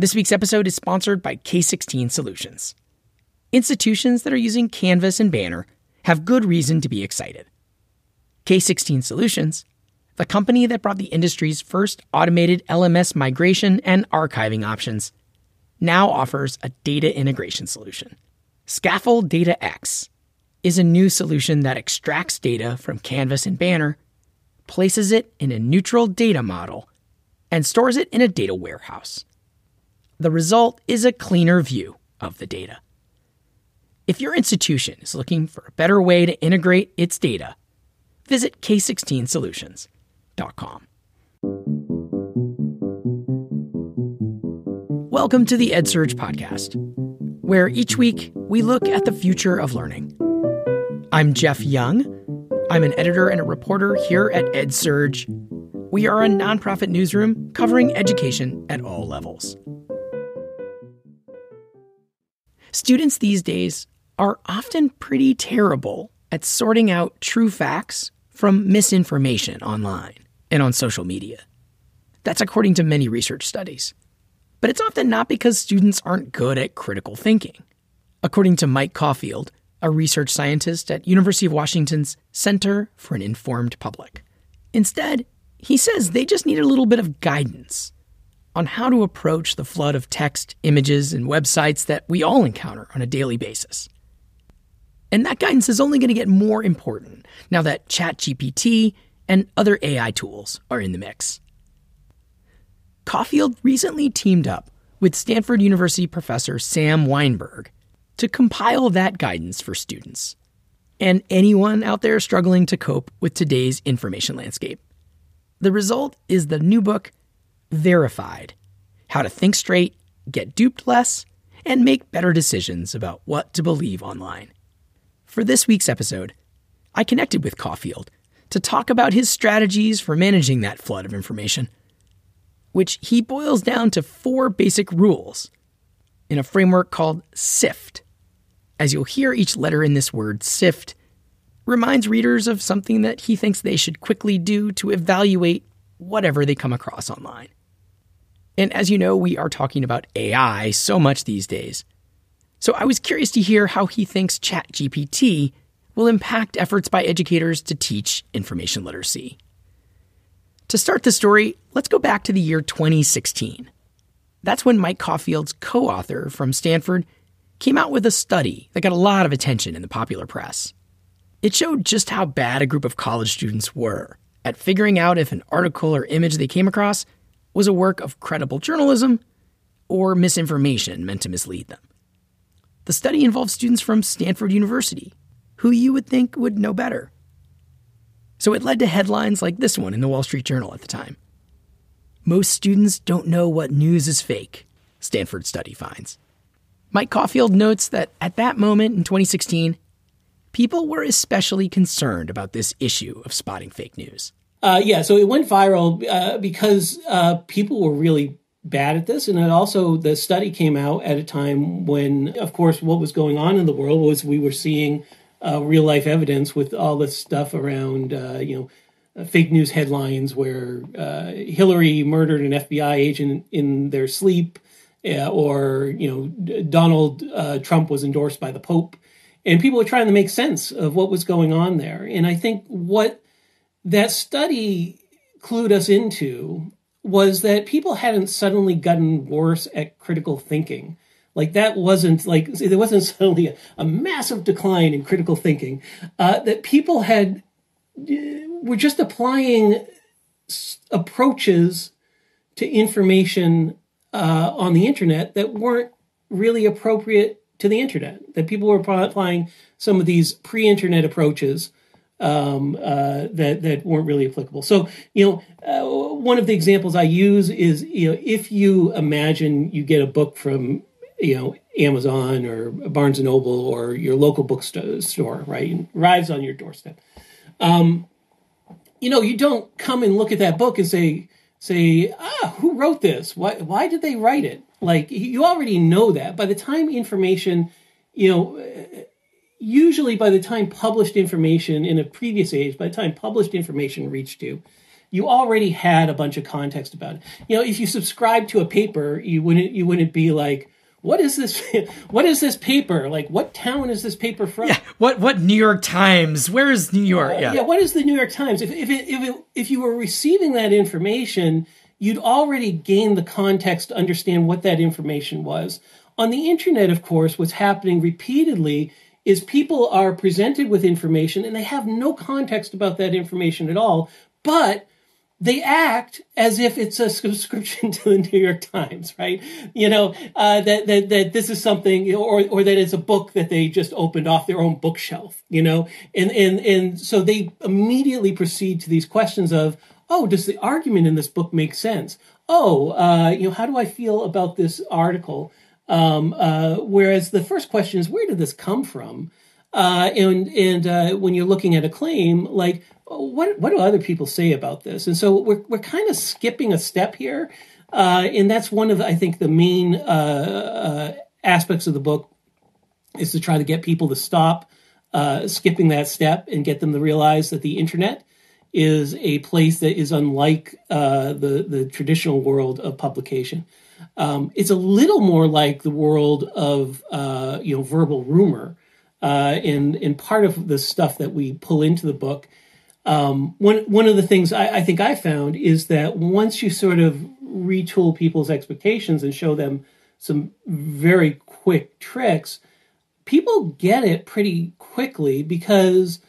This week's episode is sponsored by K16 Solutions. Institutions that are using Canvas and Banner have good reason to be excited. K16 Solutions, the company that brought the industry's first automated LMS migration and archiving options, now offers a data integration solution. Scaffold Data X is a new solution that extracts data from Canvas and Banner, places it in a neutral data model, and stores it in a data warehouse. The result is a cleaner view of the data. If your institution is looking for a better way to integrate its data, visit k16solutions.com. Welcome to the EdSurge podcast, where each week we look at the future of learning. I'm Jeff Young. I'm an editor and a reporter here at EdSurge. We are a nonprofit newsroom covering education at all levels. Students these days are often pretty terrible at sorting out true facts from misinformation online and on social media. That's according to many research studies. But it's often not because students aren't good at critical thinking. According to Mike Caulfield, a research scientist at University of Washington's Center for an Informed Public. Instead, he says they just need a little bit of guidance on how to approach the flood of text, images, and websites that we all encounter on a daily basis. And that guidance is only going to get more important now that ChatGPT and other AI tools are in the mix. Caulfield recently teamed up with Stanford University professor Sam Wineburg to compile that guidance for students and anyone out there struggling to cope with today's information landscape. The result is the new book, Verified How to Think Straight, Get Duped Less, and Make Better Decisions About What to Believe Online. For this week's episode, I connected with Caulfield to talk about his strategies for managing that flood of information, which he boils down to four basic rules in a framework called SIFT as you'll hear each letter in this word, sift, reminds readers of something that he thinks they should quickly do to evaluate whatever they come across online. And as you know, we are talking about AI so much these days. So I was curious to hear how he thinks ChatGPT will impact efforts by educators to teach information literacy. To start the story, let's go back to the year 2016. That's when Mike Caulfield's co author from Stanford came out with a study that got a lot of attention in the popular press. It showed just how bad a group of college students were at figuring out if an article or image they came across was a work of credible journalism or misinformation meant to mislead them. The study involved students from Stanford University, who you would think would know better. So it led to headlines like this one in the Wall Street Journal at the time. Most students don't know what news is fake, Stanford study finds. Mike Caulfield notes that at that moment in 2016, people were especially concerned about this issue of spotting fake news. Uh, yeah, so it went viral uh, because uh, people were really bad at this. And it also, the study came out at a time when, of course, what was going on in the world was we were seeing uh, real life evidence with all this stuff around, uh, you know, fake news headlines where uh, Hillary murdered an FBI agent in their sleep uh, or you know Donald uh, Trump was endorsed by the Pope, and people were trying to make sense of what was going on there. And I think what that study clued us into was that people hadn't suddenly gotten worse at critical thinking. Like that wasn't like there wasn't suddenly a, a massive decline in critical thinking. Uh, that people had uh, were just applying approaches to information uh, on the internet that weren't really appropriate to the internet. That people were applying some of these pre-internet approaches um, uh, that that weren't really applicable. So you know, uh, one of the examples I use is you know if you imagine you get a book from you know Amazon or Barnes and Noble or your local bookstore, right? It arrives on your doorstep. Um, you know, you don't come and look at that book and say, say, ah, who wrote this? Why, why did they write it? Like, you already know that. By the time information, you know, usually by the time published information in a previous age, by the time published information reached you, you already had a bunch of context about it. You know, if you subscribe to a paper, you wouldn't you wouldn't be like, what is this? What is this paper? Like, what town is this paper from? Yeah. What what New York Times? Where is New York? Uh, yeah. yeah. What is the New York Times? If if it, if it, if you were receiving that information, you'd already gained the context to understand what that information was. On the internet, of course, what's happening repeatedly is people are presented with information and they have no context about that information at all, but they act as if it's a subscription to the New York Times, right? You know, uh, that, that, that this is something, or, or that it's a book that they just opened off their own bookshelf, you know? And, and, and so they immediately proceed to these questions of, oh, does the argument in this book make sense? Oh, uh, you know, how do I feel about this article? Um, uh, whereas the first question is, where did this come from? Uh, and and uh, when you're looking at a claim, like what what do other people say about this? And so we're we're kind of skipping a step here, uh, and that's one of I think the main uh, uh, aspects of the book is to try to get people to stop skipping that step and get them to realize that the internet is a place that is unlike the the traditional world of publication. Um, it's a little more like the world of uh, you know verbal rumor, and and part of the stuff that we pull into the book. Um, one one of the things I, I, think I found is that once you sort of retool people's expectations and show them some very quick tricks, people get it pretty quickly because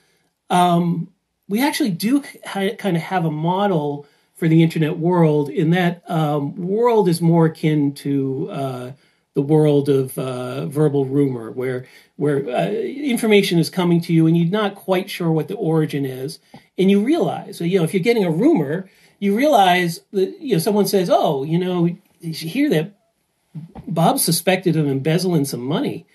um, we actually do kind of have a model for the internet world. In that um, world is more akin to uh, the world of uh, verbal rumor, where where uh, information is coming to you and you're not quite sure what the origin is, and you realize, you know, if you're getting a rumor, you realize that you know someone says, "Oh, you know, you hear that Bob suspected of embezzling some money."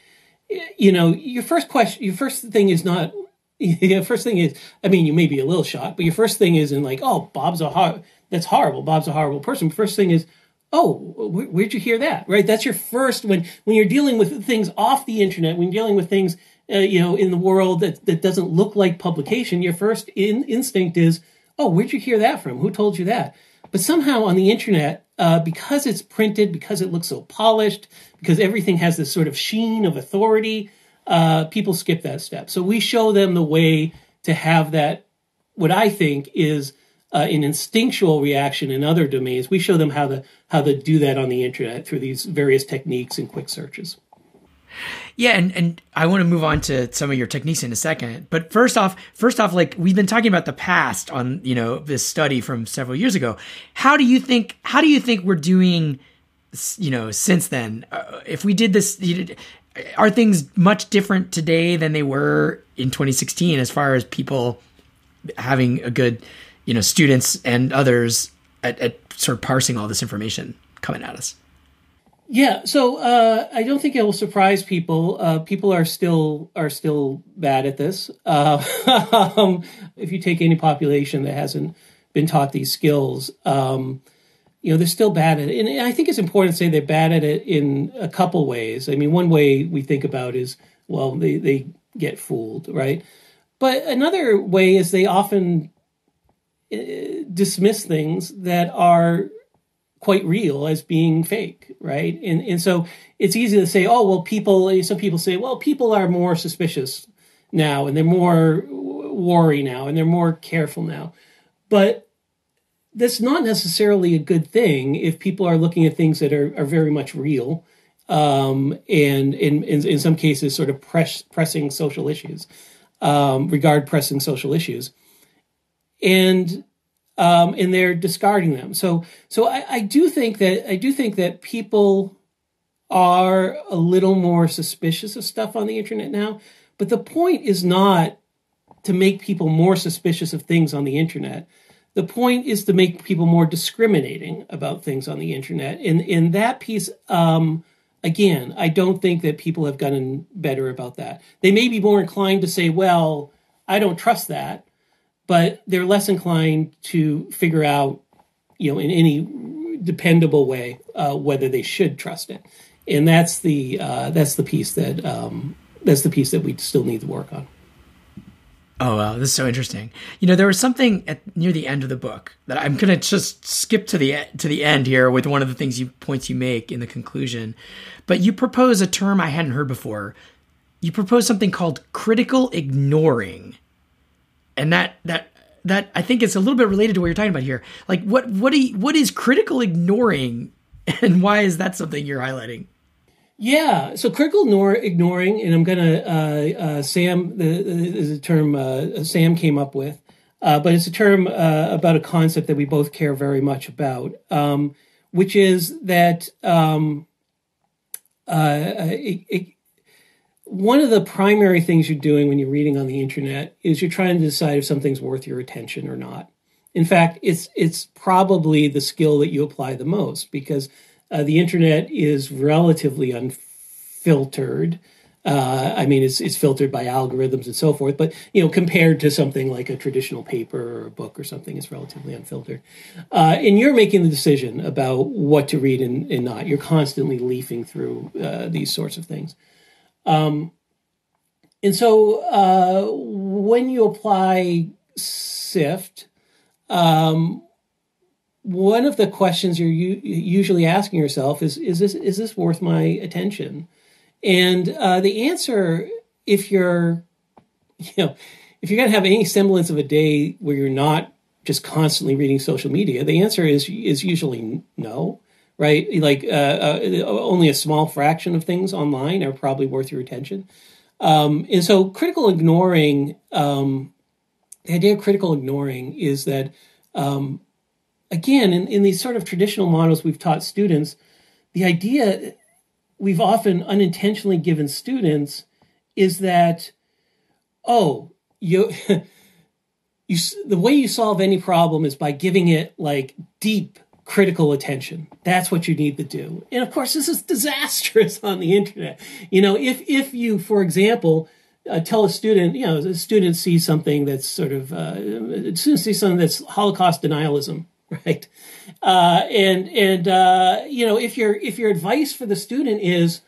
You know, your first question, your first thing is not. Your first thing is, I mean, you may be a little shocked, but your first thing isn't like, "Oh, Bob's a hor- that's horrible. Bob's a horrible person." First thing is, oh where'd you hear that? Right? That's your first when when you're dealing with things off the internet when you're dealing with things uh, you know in the world that that doesn't look like publication your first in, instinct is oh where'd you hear that from? Who told you that? But somehow on the internet uh, because it's printed because it looks so polished because everything has this sort of sheen of authority uh, people skip that step. So we show them the way to have that what i think is uh, an instinctual reaction in other domains. We show them how to how to do that on the internet through these various techniques and quick searches. Yeah, and, and I want to move on to some of your techniques in a second. But first off, first off, like we've been talking about the past on, you know, this study from several years ago. How do you think how do you think we're doing you know, since then? Uh, if we did this are things much different today than they were in 2016 as far as people having a good you know students and others at, at sort of parsing all this information coming at us. Yeah so uh, i don't think it will surprise people. Uh, people are still are still bad at this. Uh, um, if you take any population that hasn't been taught these skills um, you know they're still bad at it. And i think it's important to say they're bad at it in a couple ways. I mean one way we think about is well they, they get fooled right? But another way is they often dismiss things that are quite real as being fake, right? And and so it's easy to say, oh well, people. Some people say, well, people are more suspicious now, and they're more wary now, and they're more careful now. But that's not necessarily a good thing if people are looking at things that are, are very much real, um, and in, in, in some cases, sort of press, pressing social issues, um, regard pressing social issues and um, and they're discarding them. So so I, I do think that I do think that people are a little more suspicious of stuff on the internet now. But the point is not to make people more suspicious of things on the internet. The point is to make people more discriminating about things on the internet. And in that piece, um, again, I don't think that people have gotten better about that. They may be more inclined to say, well, I don't trust that but they're less inclined to figure out, you know, in any dependable way uh, whether they should trust it. And that's the uh, that's the piece that um, that's the piece that we still need to work on. Oh wow, this is so interesting. You know, there was something at near the end of the book that I'm gonna just skip to the to the end here with one of the things you points you make in the conclusion. But you propose a term I hadn't heard before. You propose something called critical ignoring, and that that that I think is a little bit related to what you're talking about here. Like, what what do you, what is critical ignoring, and why is that something you're highlighting? Yeah, so critical ignore, ignoring, and I'm gonna uh, uh, Sam the, is a term uh, Sam came up with, uh, but it's a term uh, about a concept that we both care very much about, um, which is that um, uh, it, it, one of the primary things you're doing when you're reading on the internet is you're trying to decide if something's worth your attention or not. In fact, it's it's probably the skill that you apply the most because uh, the internet is relatively unfiltered. Uh, I mean, it's, it's filtered by algorithms and so forth, but you know, compared to something like a traditional paper or a book or something, it's relatively unfiltered. Uh, and you're making the decision about what to read and, and not. You're constantly leafing through uh, these sorts of things. Um, and so, uh, when you apply SIFT, um, one of the questions you're u- usually asking yourself is is this is this worth my attention? And uh, the answer if you're you know if you're going to have any semblance of a day where you're not just constantly reading social media the answer is is usually no right? Like uh, uh, only a small fraction of things online are probably worth your attention. Um, and so critical ignoring um, the idea of critical ignoring is that um, again, in, in these sort of traditional models we've taught students, the idea we've often unintentionally given students is that, oh, you, you, the way you solve any problem is by giving it like deep critical attention. That's what you need to do. And of course, this is disastrous on the internet. You know, if if you, for example, uh, tell a student, you know, a student sees something that's sort of, uh, student sees something that's Holocaust denialism, right? Uh, and and uh, you know, if your if your advice for the student is,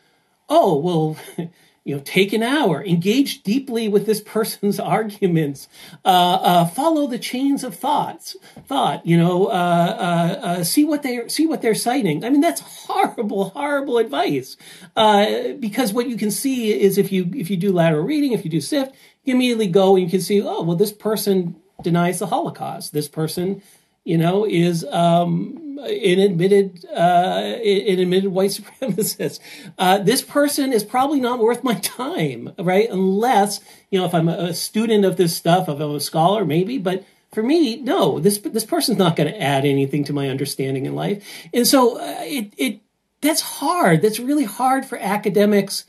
oh well, you know, take an hour, engage deeply with this person's arguments, uh, uh follow the chains of thoughts, thought, you know, uh, uh, see what they see what they're citing. I mean, that's horrible, horrible advice, because what you can see is if you if you do lateral reading, if you do SIFT, you immediately go and you can see, oh well, this person denies the Holocaust. This person you know, is um, an admitted uh, an admitted white supremacist. Uh, this person is probably not worth my time, right? Unless you know, if I'm a student of this stuff, if I'm a scholar, maybe, but for me, no, this this person's not going to add anything to my understanding in life, and so uh, it it that's hard. That's really hard for academics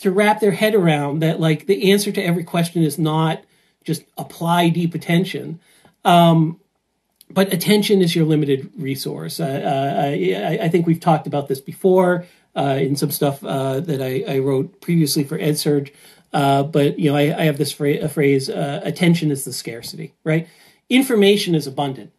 to wrap their head around. That like the answer to every question is not just apply deep attention. Um, but attention is your limited resource. Uh, uh, I, I, think we've talked about this before uh, in some stuff uh, that I, I, wrote previously for EdSurge. Uh, but you know, I, I have this phrase: uh, "Attention is the scarcity." Right? Information is abundant.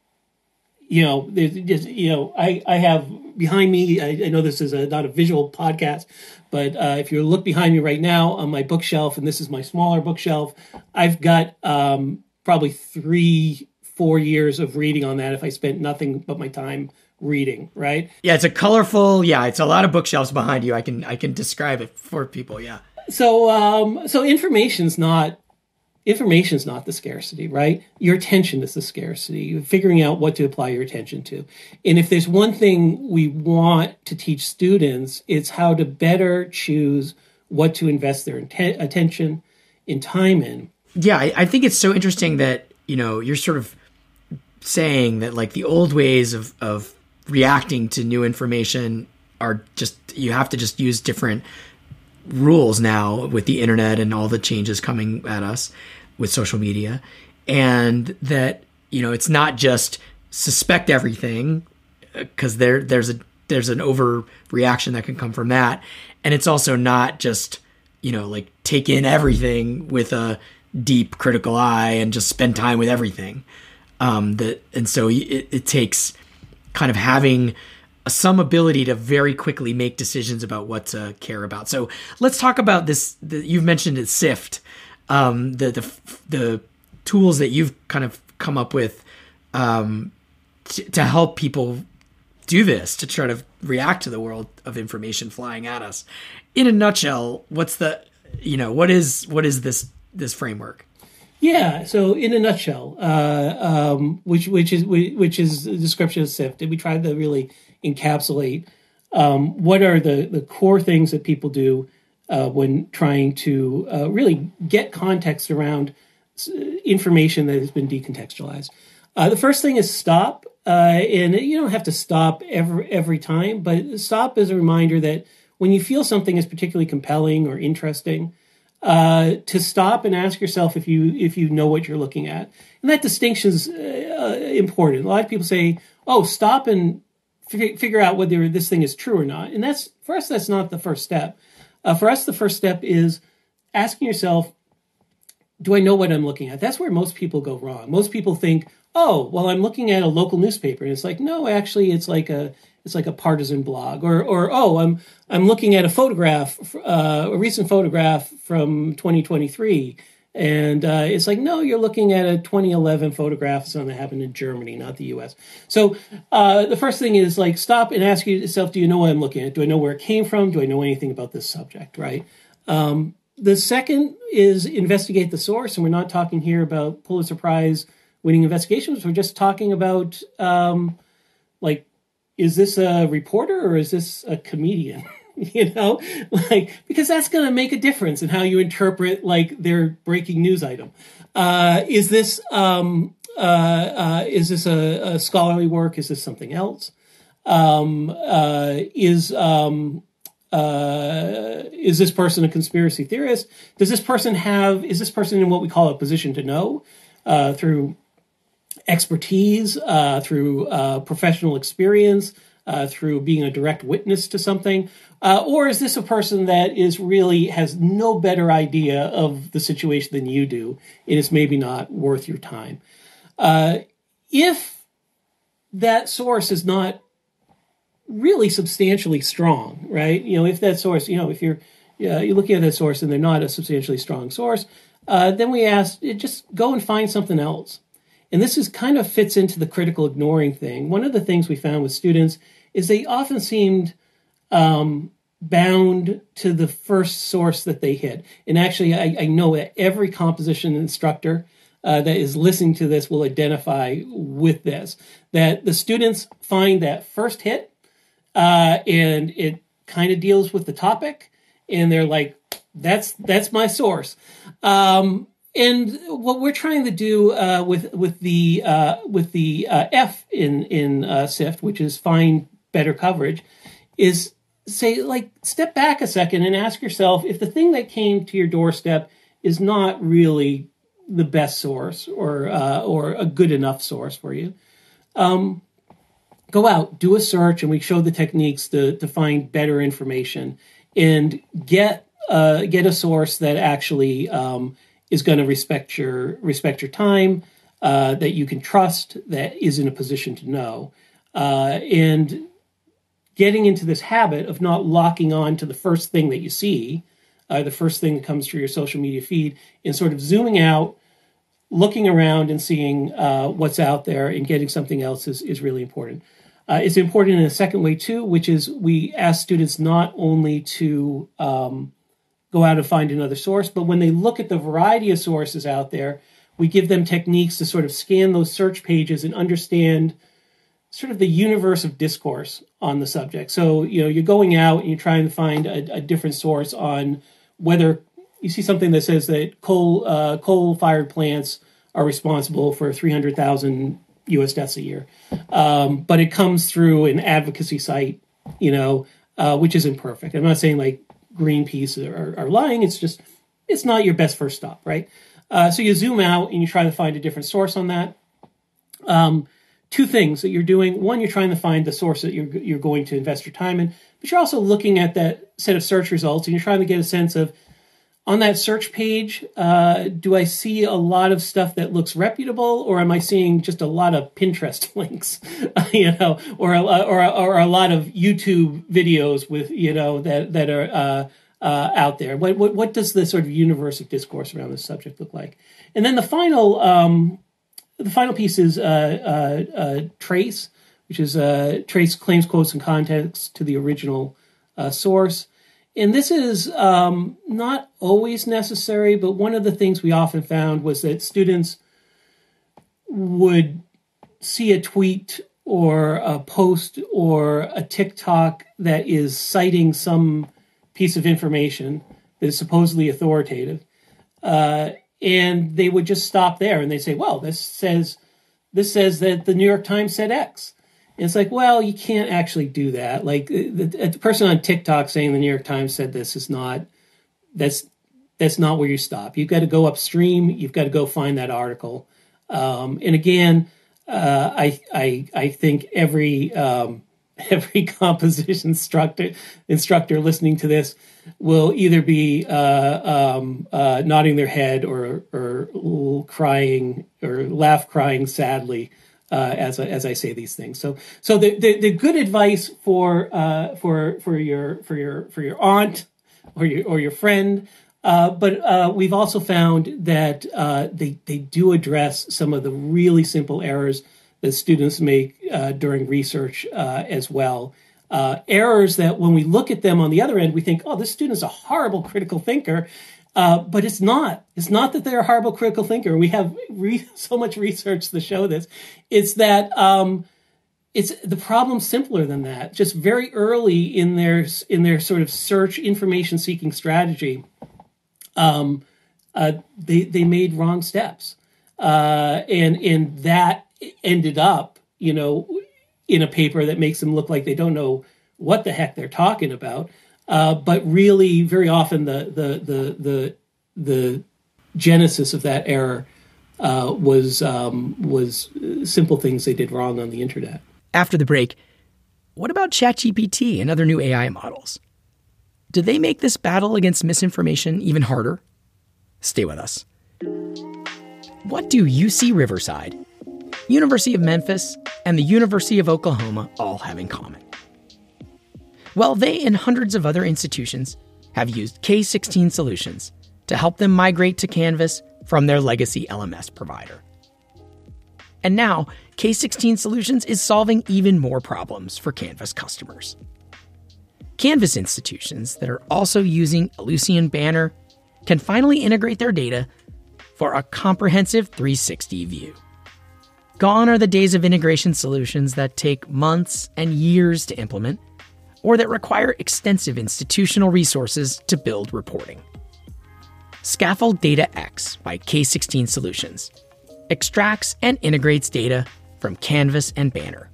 You know, just, you know, I, I have behind me. I, I know this is a, not a visual podcast, but if you look behind me right now on my bookshelf, and this is my smaller bookshelf, I've got um, probably three four years of reading on that if I spent nothing but my time reading, right? Yeah, it's a colorful, yeah, it's a lot of bookshelves behind you. I can I can describe it for people, yeah. So um so information's not information's not the scarcity, right? Your attention is the scarcity. You're figuring out what to apply your attention to. And if there's one thing we want to teach students, it's how to better choose what to invest their inten- attention and time in. Yeah, I, I think it's so interesting that, you know, you're sort of saying that like the old ways of of reacting to new information are just you have to just use different rules now with the internet and all the changes coming at us with social media. And that you know it's not just suspect everything uh, because there there's a there's an overreaction that can come from that. And it's also not just you know like take in everything with a deep critical eye and just spend time with everything um, that and so it, it takes kind of having some ability to very quickly make decisions about what to care about. So let's talk about this. The, you've mentioned it, SIFT, um, the the the tools that you've kind of come up with um, t- to help people do this to try to react to the world of information flying at us. In a nutshell, what's the you know what is what is this this framework? Yeah. So, in a nutshell, uh, um, which which is which is the description of SIFT, we tried to really encapsulate um, what are the the core things that people do uh, when trying to uh, really get context around information that has been decontextualized. Uh, the first thing is stop, uh, and you don't have to stop every every time, but stop is a reminder that when you feel something is particularly compelling or interesting uh, to stop and ask yourself if you if you know what you're looking at, and that distinction is uh, important. A lot of people say, "Oh, stop and fig- figure out whether this thing is true or not," and that's for us. That's not the first step. Uh, for us, the first step is asking yourself, "Do I know what I'm looking at?" That's where most people go wrong. Most people think, "Oh, well, I'm looking at a local newspaper," and it's like, no, actually, it's like a it's like a partisan blog. Or or oh i'm i'm looking at a photograph uh, a recent photograph from 2023 and uh, it's like no you're looking at a 2011 photograph something that happened in germany not the us so uh, the first thing is like stop and ask yourself do you know what i'm looking at? Do i know where it came from? Do i know anything about this subject right? Um, the second is investigate the source. And we're not talking here about pulitzer prize winning investigations. We're just talking about um, like is this a reporter or is this a comedian? you know, like because that's going to make a difference in how you interpret like their breaking news item. Uh, is this um, uh, uh, is this a, a, scholarly work? Is this something else? Um, uh, is um, uh, is this person a conspiracy theorist? Does this person have is this person in what we call a position to know uh, through expertise, uh, through uh, professional experience, uh, through being a direct witness to something? Uh, or is this a person that is really has no better idea of the situation than you do, and it's maybe not worth your time? Uh, if that source is not really substantially strong, right? You know, if that source, you know, if you're you're looking at that source and they're not a substantially strong source, uh, then we ask just go and find something else. And this is kind of fits into the critical ignoring thing. One of the things we found with students is they often seemed um, bound to the first source that they hit. And actually, I, I know that every composition instructor uh, that is listening to this will identify with this. That the students find that first hit, uh, and it kind of deals with the topic, and they're like, "That's that's my source." Um, and what we're trying to do uh, with with the uh, with the uh, F in in uh, SIFT, which is find better coverage, is say like step back a second and ask yourself if the thing that came to your doorstep is not really the best source or uh, or a good enough source for you. Um, go out, do a search, and we show the techniques to to find better information and get uh, get a source that actually um, is going to respect your respect your time, uh, that you can trust, that is in a position to know, uh, and getting into this habit of not locking on to the first thing that you see, uh, the first thing that comes through your social media feed, and sort of zooming out, looking around, and seeing uh, what's out there, and getting something else is is really important. Uh, it's important in a second way too, which is we ask students not only to um, go out and find another source. But when they look at the variety of sources out there, we give them techniques to sort of scan those search pages and understand sort of the universe of discourse on the subject. So, you know, you're going out and you're trying to find a, a different source on whether you see something that says that coal uh, coal fired plants are responsible for 300,000 U.S. deaths a year, um, but it comes through an advocacy site, you know, uh, which isn't perfect. I'm not saying like Greenpeace are, are lying. It's just it's not your best first stop, right? Uh, so you zoom out and you try to find a different source on that. Um, two things that you're doing: one, you're trying to find the source that you're you're going to invest your time in, but you're also looking at that set of search results and you're trying to get a sense of on that search page, uh, do I see a lot of stuff that looks reputable, or am I seeing just a lot of Pinterest links, you know, or a, or or a lot of YouTube videos with you know that that are uh, uh, out there? What, what, what does the sort of universe of discourse around this subject look like? And then the final um, the final piece is uh, uh, uh trace, which is trace claims, quotes, and context to the original source. And this is um, not always necessary, but one of the things we often found was that students would see a tweet or a post or a TikTok that is citing some piece of information that is supposedly authoritative, uh, and they would just stop there and they say, "Well, this says this says that the New York Times said X." And it's like, well, you can't actually do that. Like the, the person on TikTok saying the New York Times said this is not that's that's not where you stop. You've got to go upstream. You've got to go find that article. Um, and again, uh, I I I think every um, every composition instructor instructor listening to this will either be uh, um, uh, nodding their head or or crying or laugh crying sadly uh, as as I say these things. So so the the, the good advice for uh, for for your for your for your aunt or your or your friend. Uh, but uh, we've also found that they they do address some of the really simple errors that students make uh, during research uh, as well. Uh, errors that when we look at them on the other end, we think, oh, this student is a horrible critical thinker. Uh, but it's not. It's not that they're a horrible critical thinker. We have re- so much research to show this. It's that um, it's the problem simpler than that. Just very early in their in their sort of search information seeking strategy, um, uh, they they made wrong steps, uh, and and that ended up, you know, in a paper that makes them look like they don't know what the heck they're talking about. Uh, but really, very often the the the the the genesis of that error uh, was um, was simple things they did wrong on the internet. After the break, what about ChatGPT and other new AI models? Do they make this battle against misinformation even harder? Stay with us. What do UC Riverside University of Memphis, and the University of Oklahoma all have in common? Well, they and hundreds of other institutions have used K16 solutions to help them migrate to Canvas from their legacy LMS provider. And now, K16 Solutions is solving even more problems for Canvas customers. Canvas institutions that are also using Ellucian Banner can finally integrate their data for a comprehensive 360 view. Gone are the days of integration solutions that take months and years to implement, or that require extensive institutional resources to build reporting. Scaffold Data X by K16 Solutions extracts and integrates data from Canvas and Banner,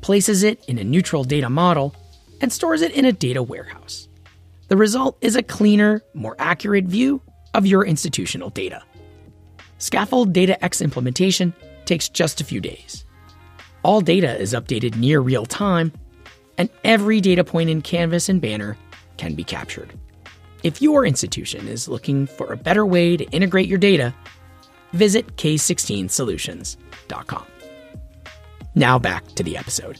places it in a neutral data model, and stores it in a data warehouse. The result is a cleaner, more accurate view of your institutional data. Scaffold Data X implementation takes just a few days. All data is updated near real time, and every data point in Canvas and Banner can be captured. If your institution is looking for a better way to integrate your data, visit k16solutions.com. Now back to the episode.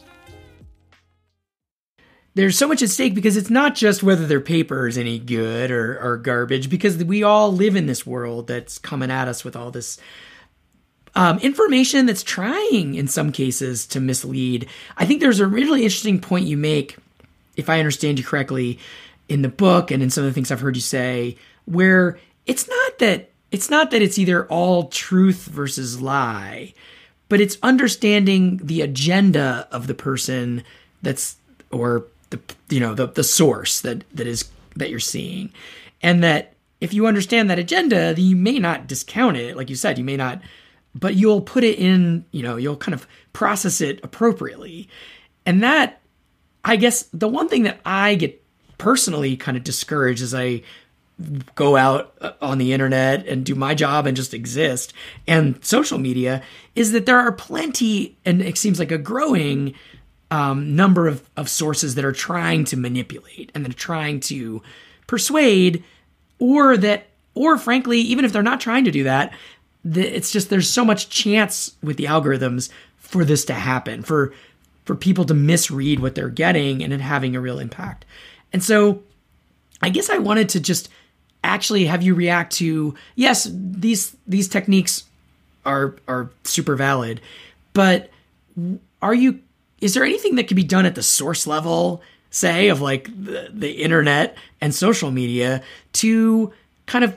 There's so much at stake because it's not just whether their paper is any good or, or garbage, because we all live in this world that's coming at us with all this um, information that's trying, in some cases, to mislead. I think there's a really interesting point you make, if I understand you correctly, in the book and in some of the things I've heard you say, where it's not that it's not that it's either all truth versus lie, but it's understanding the agenda of the person that's or the you know the the source that that is that you're seeing, and that if you understand that agenda, then you may not discount it. Like you said, you may not but you'll put it in, you know, you'll kind of process it appropriately. And that, I guess, the one thing that I get personally kind of discouraged as I go out uh, on the internet and do my job and just exist and social media is that there are plenty, and it seems like a growing um, number of, of sources that are trying to manipulate and that are trying to persuade, or that, or frankly, even if they're not trying to do that, it's just there's so much chance with the algorithms for this to happen for for people to misread what they're getting and it having a real impact. And so I guess I wanted to just actually have you react to yes, these these techniques are are super valid, but are you is there anything that could be done at the source level, say of like the, the internet and social media to kind of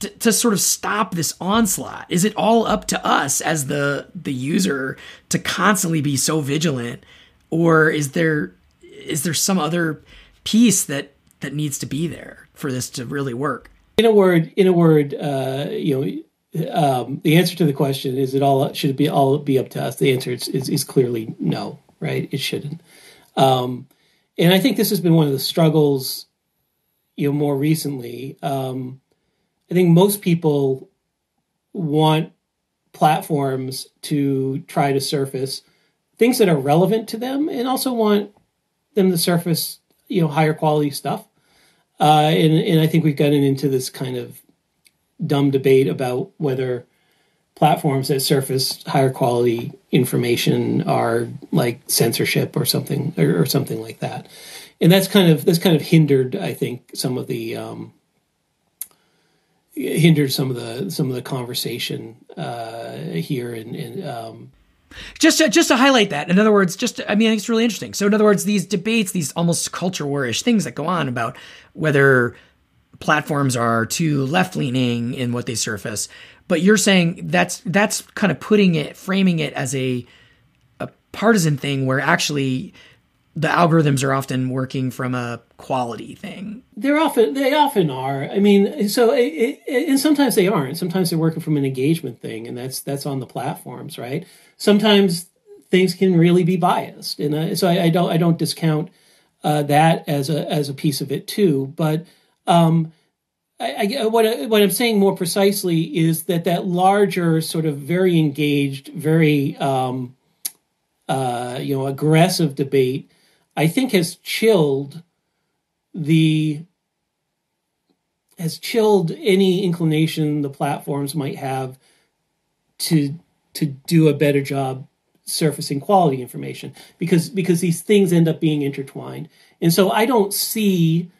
to, to, sort of stop this onslaught? Is it all up to us as the the user to constantly be so vigilant, or is there is there some other piece that that needs to be there for this to really work? In a word, in a word, uh, you know, um, the answer to the question is it all should it be all be up to us? The answer is, is, is clearly no, right? It shouldn't. Um, and I think this has been one of the struggles, you know, more recently. Um, I think most people want platforms to try to surface things that are relevant to them and also want them to surface you know higher quality stuff. Uh, and, and i think we've gotten into this kind of dumb debate about whether platforms that surface higher quality information are like censorship or something or, or something like that. And that's kind of that's kind of hindered i think some of the um, hindered some of the some of the conversation uh, here and, um, just to, just to highlight that in other words just i mean it's really interesting. So in other words these debates these almost culture warish things that go on about whether platforms are too left leaning in what they surface but you're saying that's that's kind of putting it framing it as a a partisan thing where actually the algorithms are often working from a quality thing. They're often they often are. I mean, so it, it, and sometimes they aren't. Sometimes they're working from an engagement thing, and that's that's on the platforms, right? Sometimes things can really be biased, and uh, so I, I, don't I don't discount uh, that as a as a piece of it too. But um, I, I, what what I'm saying more precisely is that that larger sort of very engaged, very um, uh, you know aggressive debate I think has chilled the has chilled any inclination the platforms might have to to do a better job surfacing quality information because because these things end up being intertwined. And so i don't see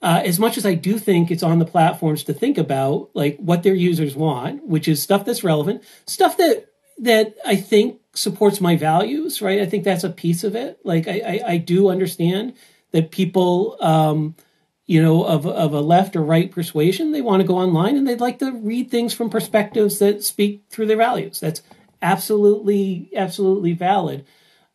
uh, as much as i do think it's on the platforms to think about like what their users want which is stuff that's relevant stuff that that i think supports my values, right? I think that's a piece of it. Like I, I, I do understand that people, um, you know, of of a left or right persuasion, they want to go online and they'd like to read things from perspectives that speak through their values. That's absolutely, absolutely valid.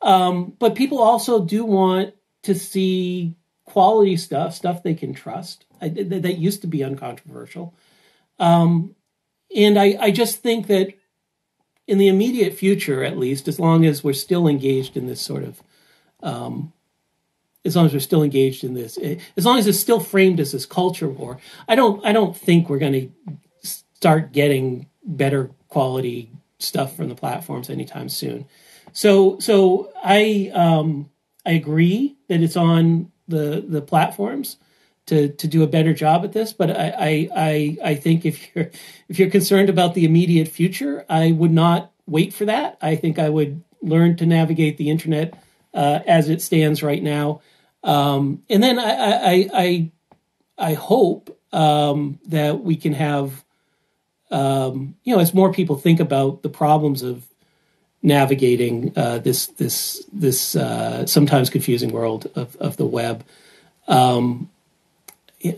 Um, but people also do want to see quality stuff, stuff they can trust. I, that, that used to be uncontroversial. Um, and I, I just think that in the immediate future, at least, as long as we're still engaged in this sort of, um, as long as we're still engaged in this, eh, as long as it's still framed as this culture war, I don't, I don't think we're going to start getting better quality stuff from the platforms anytime soon. So, so I, um, I agree that it's on the the platforms to to do a better job at this. But I I I think if you're if you're concerned about the immediate future, I would not wait for that. I think I would learn to navigate the internet uh, as it stands right now, um, and then I I I, I hope um, that we can have um, you know as more people think about the problems of navigating uh, this this this uh, sometimes confusing world of, of the web. Um,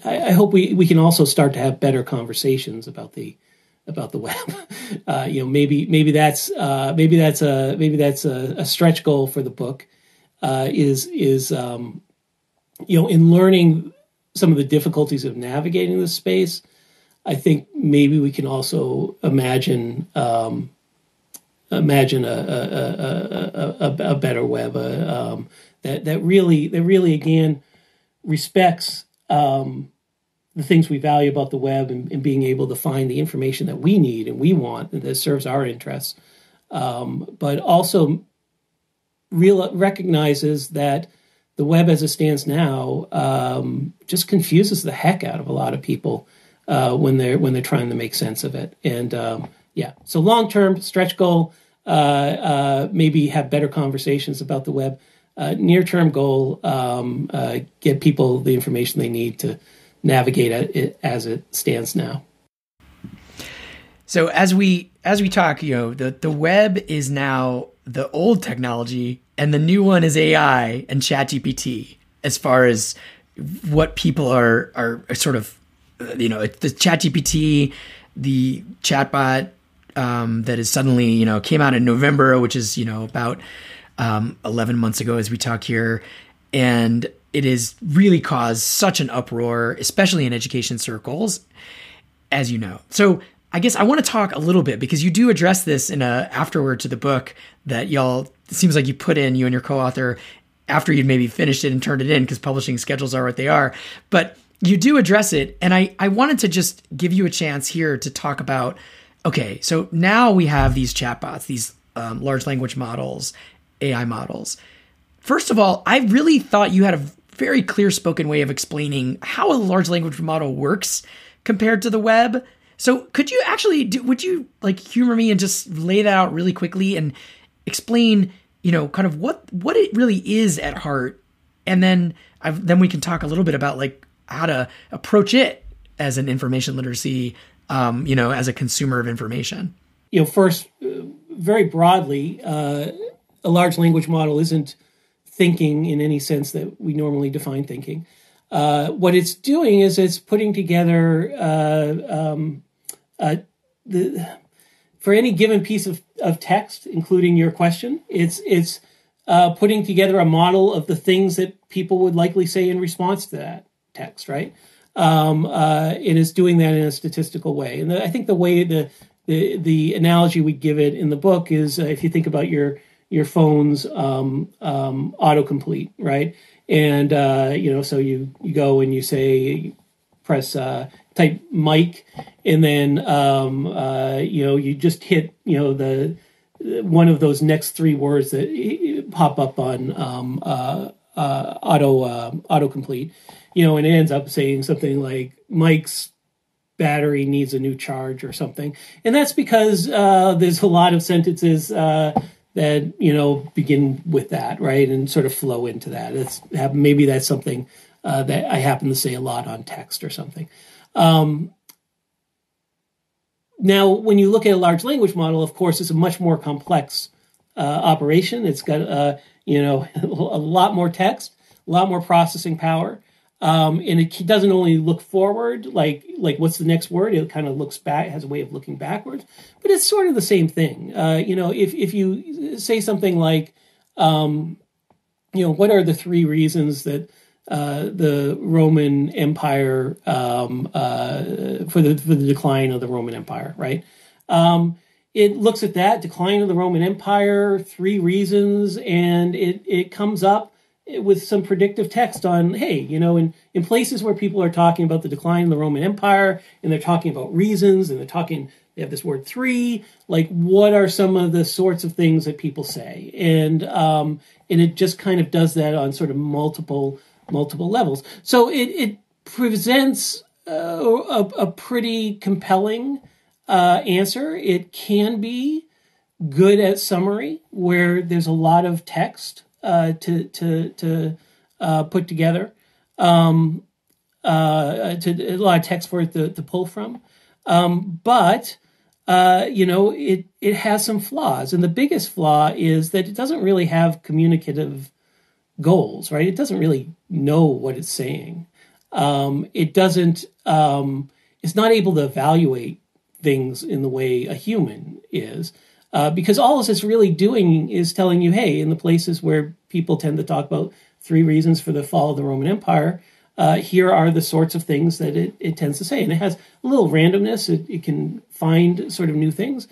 I, hope we, we can also start to have better conversations about the about the web. Uh, you know, maybe maybe that's uh, maybe that's a maybe that's a, a stretch goal for the book. Uh, is is um, you know in learning some of the difficulties of navigating this space. I think maybe we can also imagine um, imagine a a, a, a, a better web um, that that really that really again respects um, the things we value about the web and, and, being able to find the information that we need and we want and that serves our interests, um, but also real recognizes that the web as it stands now um, just confuses the heck out of a lot of people uh, when they're when they're trying to make sense of it. And um, yeah, so long term stretch goal, uh, uh, maybe have better conversations about the web uh, near term goal um, uh, get people the information they need to navigate it as it stands now. So as we as we talk, you know, the the web is now the old technology, and the new one is AI and ChatGPT. As far as what people are are, sort of, you know, the ChatGPT, the chatbot um, that is suddenly you know came out in November, which is you know about um, 11 months ago as we talk here, and it has really caused such an uproar, especially in education circles, as you know. So I guess I want to talk a little bit because you do address this in a afterword to the book that y'all it seems like you put in you and your co-author after you'd maybe finished it and turned it in because publishing schedules are what they are. But you do address it, and I I wanted to just give you a chance here to talk about. Okay, so now we have these chatbots, these um, large language models, AI models. First of all, I really thought you had a very clear spoken way of explaining how a large language model works compared to the web. So could you actually do, would you like humor me and just lay that out really quickly and explain, you know, kind of what what it really is at heart and then I've, then we can talk a little bit about like how to approach it as an information literacy um, you know, as a consumer of information. You know, first uh, very broadly, uh, a large language model isn't thinking in any sense that we normally define thinking. Uh, what it's doing is it's putting together uh, um, uh, the for any given piece of, of text, including your question, it's it's uh, putting together a model of the things that people would likely say in response to that text, right? Um, uh, and it's doing that in a statistical way. And the, I think the way the, the the analogy we give it in the book is uh, if you think about your your phone's um, um, autocomplete, right? And uh, you know, so you you go and you say press uh, type Mike, and then um, uh, you know you just hit you know the one of those next three words that pop up on um, uh, uh, auto uh, autocomplete, you know, and it ends up saying something like Mike's battery needs a new charge or something, and that's because uh, there's a lot of sentences uh, that you know begin with that right and sort of flow into that. Maybe that's something uh, that i happen to say a lot on text or something. Um, now when you look at a large language model of course it's a much more complex uh, operation. It's got uh, you know a lot more text a lot more processing power um, and it doesn't only look forward, like like what's the next word. It kind of looks back, has a way of looking backwards, but it's sort of the same thing. Uh, you know, if if you say something like, um, you know, what are the three reasons that uh, the Roman Empire um, uh, for the for the decline of the Roman Empire, right? Um, it looks at that decline of the Roman Empire, three reasons, and it it comes up with some predictive text on, hey, you know, in, in places where people are talking about the decline of the Roman Empire and they're talking about reasons and they're talking, they have this word three, like what are some of the sorts of things that people say? And, um, and it just kind of does that on sort of multiple, multiple levels. So it, it presents uh, a, a pretty compelling uh, answer. It can be good at summary where there's a lot of text uh, to to to uh, put together. Um, uh, to a lot of text for it to, to pull from, um, but uh, you know it it has some flaws, and the biggest flaw is that it doesn't really have communicative goals. Right? It doesn't really know what it's saying. Um, it doesn't. Um, it's not able to evaluate things in the way a human is. Uh, because all this is really doing is telling you, hey, in the places where people tend to talk about three reasons for the fall of the Roman Empire, uh, here are the sorts of things that it, it tends to say. And it has a little randomness. It, it can find sort of new things.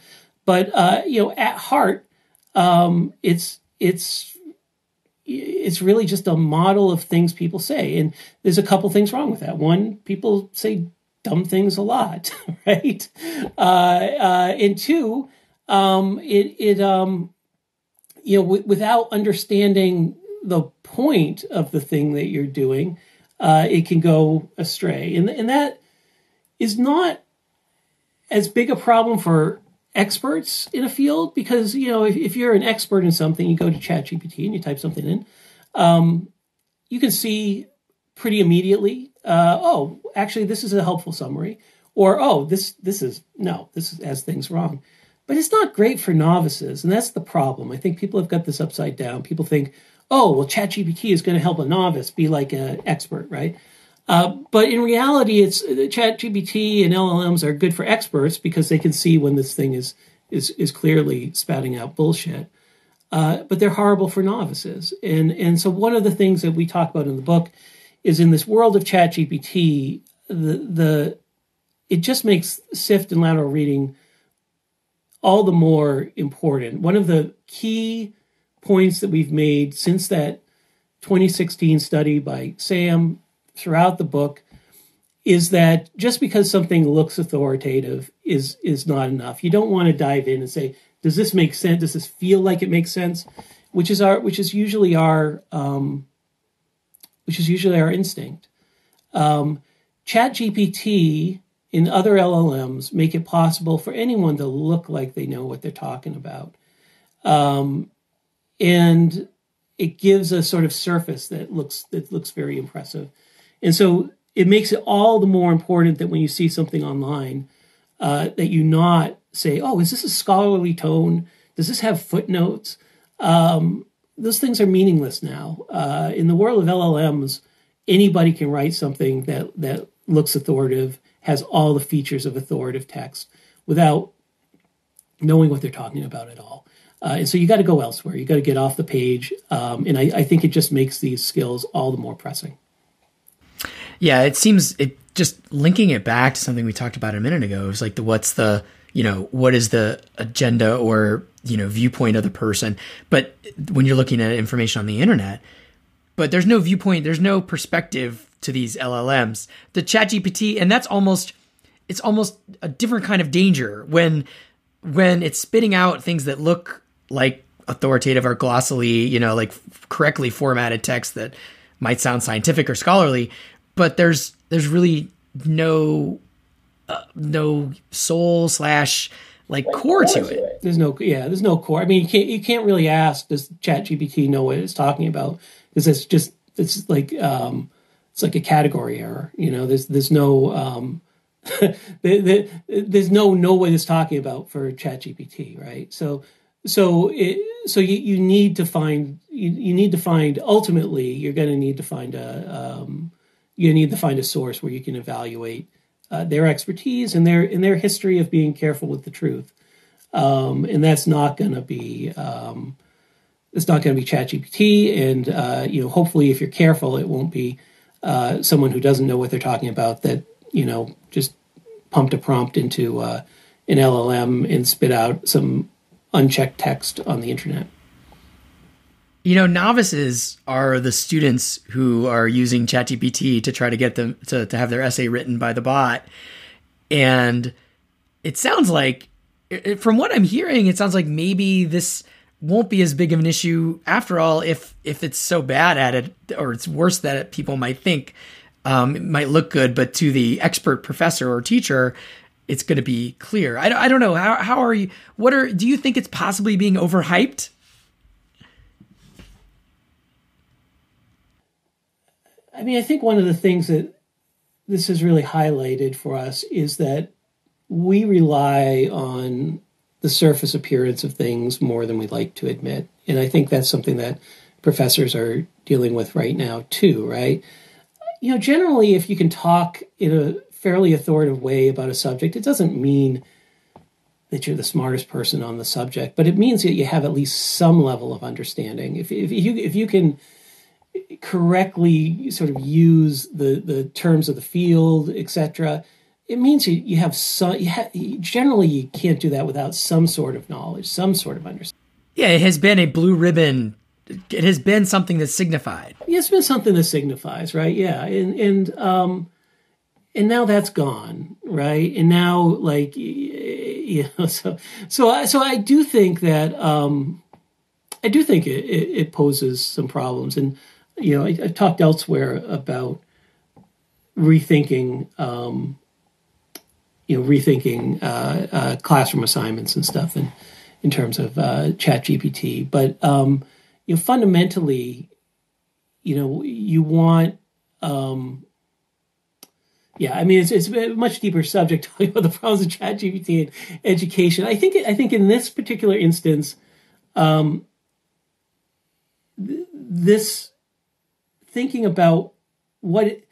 But, uh, you know, at heart, um, it's, it's, it's really just a model of things people say. And there's a couple things wrong with that. One, people say dumb things a lot, right? Uh, uh, and two, um, it it um, you know w- without understanding the point of the thing that you're doing, uh, it can go astray, and and that is not as big a problem for experts in a field because you know if, if you're an expert in something, you go to ChatGPT and you type something in, um, you can see pretty immediately uh, oh, actually, this is a helpful summary, or oh, this this is no, this is, has things wrong. But it's not great for novices, and that's the problem. I think people have got this upside down. People think, oh, well, ChatGPT is going to help a novice be like an expert, right? Uh, but in reality, it's ChatGPT and LLMs are good for experts because they can see when this thing is is is clearly spouting out bullshit. Uh, but they're horrible for novices, and and so one of the things that we talk about in the book is in this world of ChatGPT, the the it just makes SIFT and lateral reading all the more important. One of the key points that we've made since that 2016 study by Sam throughout the book is that just because something looks authoritative is is not enough. You don't want to dive in and say, "Does this make sense? Does this feel like it makes sense?" Which is our, which is usually our, um, which is usually our instinct. Um, Chat GPT and other LLMs make it possible for anyone to look like they know what they're talking about, um, and it gives a sort of surface that looks that looks very impressive. And so it makes it all the more important that when you see something online, uh, that you not say, "Oh, is this a scholarly tone? Does this have footnotes?" Um, those things are meaningless now. Uh, in the world of LLMs, anybody can write something that that looks authoritative, has all the features of authoritative text, without knowing what they're talking about at all. Uh, and so you got to go elsewhere. You got to get off the page, um, and I, I think it just makes these skills all the more pressing. Yeah, it seems it just linking it back to something we talked about a minute ago is like the what's the you know what is the agenda or you know viewpoint of the person but when you're looking at information on the internet but there's no viewpoint there's no perspective to these llms the chat gpt and that's almost it's almost a different kind of danger when when it's spitting out things that look like authoritative or glossily, you know like correctly formatted text that might sound scientific or scholarly but there's there's really no uh, no soul slash like core to it. There's no yeah, there's no core. I mean, you can't you can't really ask does ChatGPT know what it's talking about because it's just it's like um, it's like a category error. You know, there's there's no um, there's no know what it's talking about for ChatGPT, right? So so it, so you, you need to find you, you need to find ultimately you're going to need to find a um, you need to find a source where you can evaluate uh, their expertise and their in their history of being careful with the truth. Um, and that's not going to be um, it's not going to be ChatGPT. And uh, you know, hopefully, if you're careful, it won't be uh, someone who doesn't know what they're talking about that you know just pumped a prompt into uh, an LLM and spit out some unchecked text on the internet. You know, novices are the students who are using ChatGPT to try to get them to, to have their essay written by the bot. And it sounds like, from what I'm hearing, it sounds like maybe this won't be as big of an issue after all if if it's so bad at it or it's worse that people might think. Um, it might look good but to the expert professor or teacher it's going to be clear. I, I don't know. How, how are you what are do you think it's possibly being overhyped? I mean, I think one of the things that this has really highlighted for us is that we rely on the surface appearance of things more than we like to admit. And I think that's something that professors are dealing with right now, too, right? You know, generally, if you can talk in a fairly authoritative way about a subject, it doesn't mean that you're the smartest person on the subject, but it means that you have at least some level of understanding. If, if you if you can correctly sort of use the the terms of the field, etc., it means you, you have some. You ha- generally, you can't do that without some sort of knowledge, some sort of understanding. Yeah, it has been a blue ribbon. It has been something that signified. Yeah, it's been something that signifies, right? Yeah, and and um, and now that's gone, right? And now, like, you know, so so I, so I do think that um, I do think it, it, it poses some problems, and you know, I, have talked elsewhere about rethinking, um, you know, rethinking uh, uh, classroom assignments and stuff, and in terms of uh, Chat GPT. But um, you know, fundamentally, you know, you want um, yeah, I mean, it's, it's a much deeper subject talking about the problems of ChatGPT and education. I think I think in this particular instance, um, th- this thinking about what it,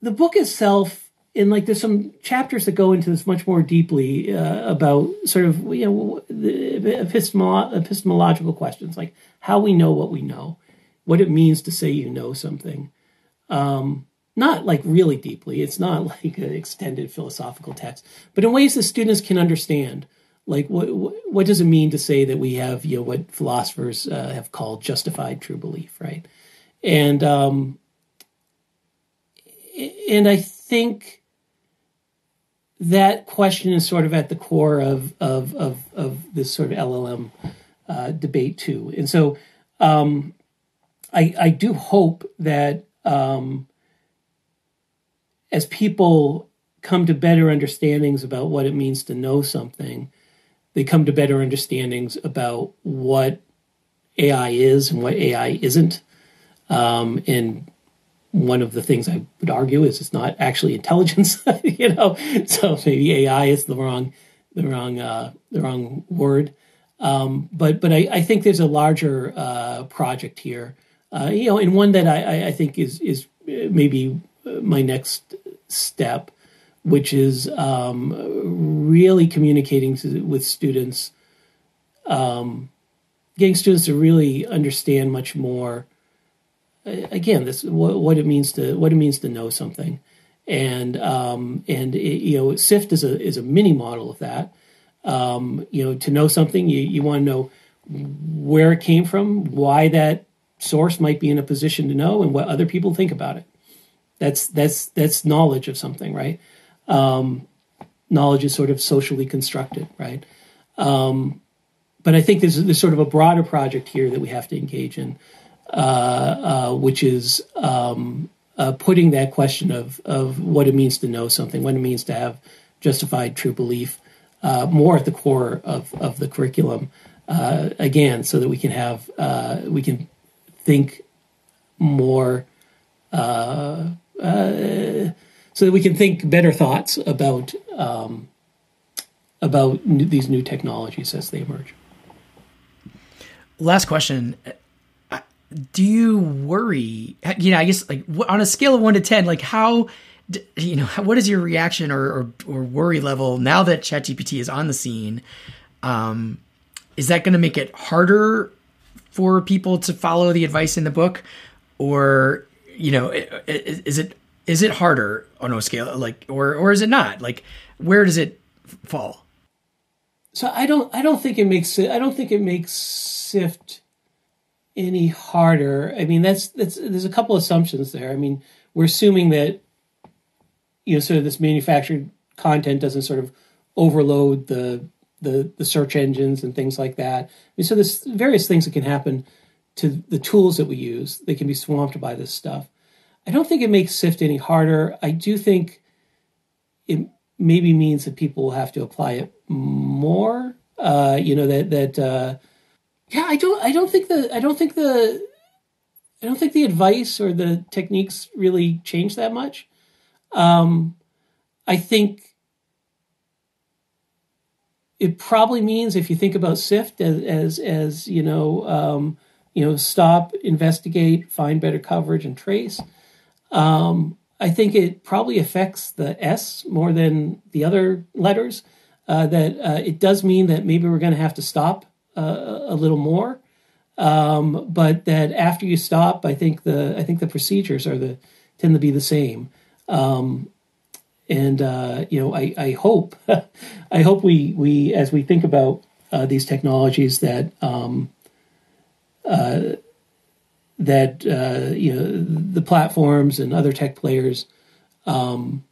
the book itself, and like there's some chapters that go into this much more deeply uh, about sort of you know epistemolo- epistemological questions like how we know what we know, what it means to say you know something. Um, not like really deeply. It's not like an extended philosophical text, but in ways that students can understand. Like what what does it mean to say that we have you know what philosophers uh, have called justified true belief, right? And um, and I think that question is sort of at the core of of of, of this sort of LLM uh, debate too. And so um, I I do hope that um, as people come to better understandings about what it means to know something, they come to better understandings about what AI is and what AI isn't. Um, and one of the things I would argue is it's not actually intelligence, you know. So maybe AI is the wrong, the wrong, uh, the wrong word. Um, but but I, I, think there's a larger uh, project here, uh, you know, and one that I, I think is is maybe my next step, which is um, really communicating to, with students, um, getting students to really understand much more. Again, this what, what, it means to what it means to know something, and um, and it, you know, SIFT is a is a mini model of that. Um, you know, to know something, you you want to know where it came from, why that source might be in a position to know, and what other people think about it. That's that's that's knowledge of something, right? Um, knowledge is sort of socially constructed, right? Um, but I think there's, there's sort of a broader project here that we have to engage in, which is um, uh, putting that question of of what it means to know something, what it means to have justified true belief, uh, more at the core of of the curriculum. Uh, again, so that we can have uh, we can think more uh, so that we can think better thoughts about um, about these new technologies as they emerge. Last question: Do you worry? You know, I guess like on a scale of one to ten, like how you know what is your reaction or or, or worry level now that ChatGPT is on the scene? Um, is that going to make it harder for people to follow the advice in the book, or you know, is it is it harder on a scale like or or is it not? Like where does it fall? So I don't I don't think it makes I don't think it makes SIFT any harder. I mean that's that's there's a couple assumptions there. I mean, we're assuming that you know sort of this manufactured content doesn't sort of overload the the the search engines and things like that. I mean, so there's various things that can happen to the tools that we use. They can be swamped by this stuff. I don't think it makes SIFT any harder. I do think it maybe means that people will have to apply it more. Uh, you know that that uh, yeah, I don't I don't think the I don't think the I don't think the advice or the techniques really change that much. Um, I think it probably means if you think about SIFT as as, as you know um, you know, stop, investigate, find better coverage, and trace. Um, I think it probably affects the S more than the other letters. Uh, that uh, it does mean that maybe we're going to have to stop uh, a little more, um, but that after you stop, I think the I think the procedures are the tend to be the same. Um, and uh, you know, I, I hope I hope we we as we think about uh, these technologies that um, uh, that uh, you know the platforms and other tech players um,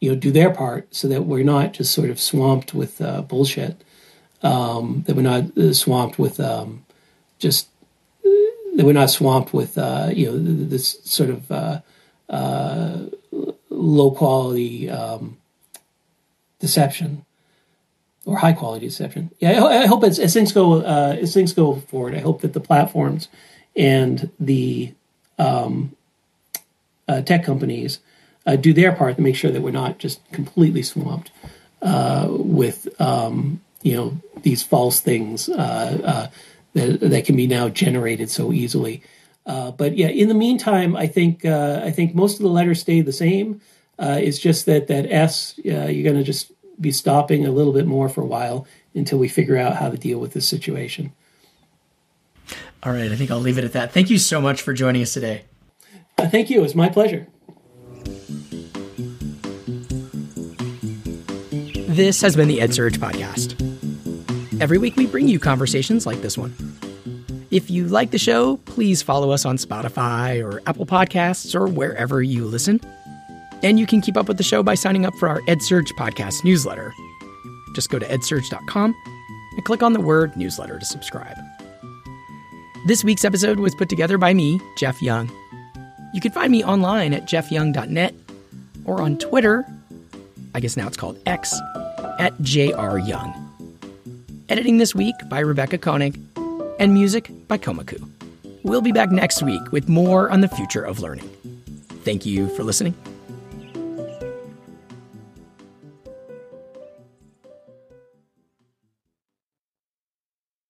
you know do their part so that we're not just sort of swamped with uh, bullshit um, that we're not uh, swamped with um, just that we're not swamped with uh, you know this sort of uh, uh, low quality um, deception or high quality deception. Yeah, I, hope as, as things go uh, as things go forward, I hope that the platforms and the um, uh, tech companies do their part to make sure that we're not just completely swamped with um, you know these false things uh, uh, that that can be now generated so easily. Uh, but yeah, in the meantime, I think uh, I think most of the letters stay the same. it's just that that S you're going to just be stopping a little bit more for a while until we figure out how to deal with this situation. All right, I think I'll leave it at that. Thank you so much for joining us today. Uh, thank you. It was my pleasure. This has been the EdSurge podcast. Every week we bring you conversations like this one. If you like the show, please follow us on Spotify or Apple Podcasts or wherever you listen. And you can keep up with the show by signing up for our EdSurge podcast newsletter. Just go to edsurge.com and click on the word newsletter to subscribe. This week's episode was put together by me, Jeff Young. You can find me online at jeffyoung.net or on Twitter, I guess now it's called X, at jryoung. Editing this week by Rebecca Koenig, and music by Komiku. We'll be back next week with more on the future of learning. Thank you for listening.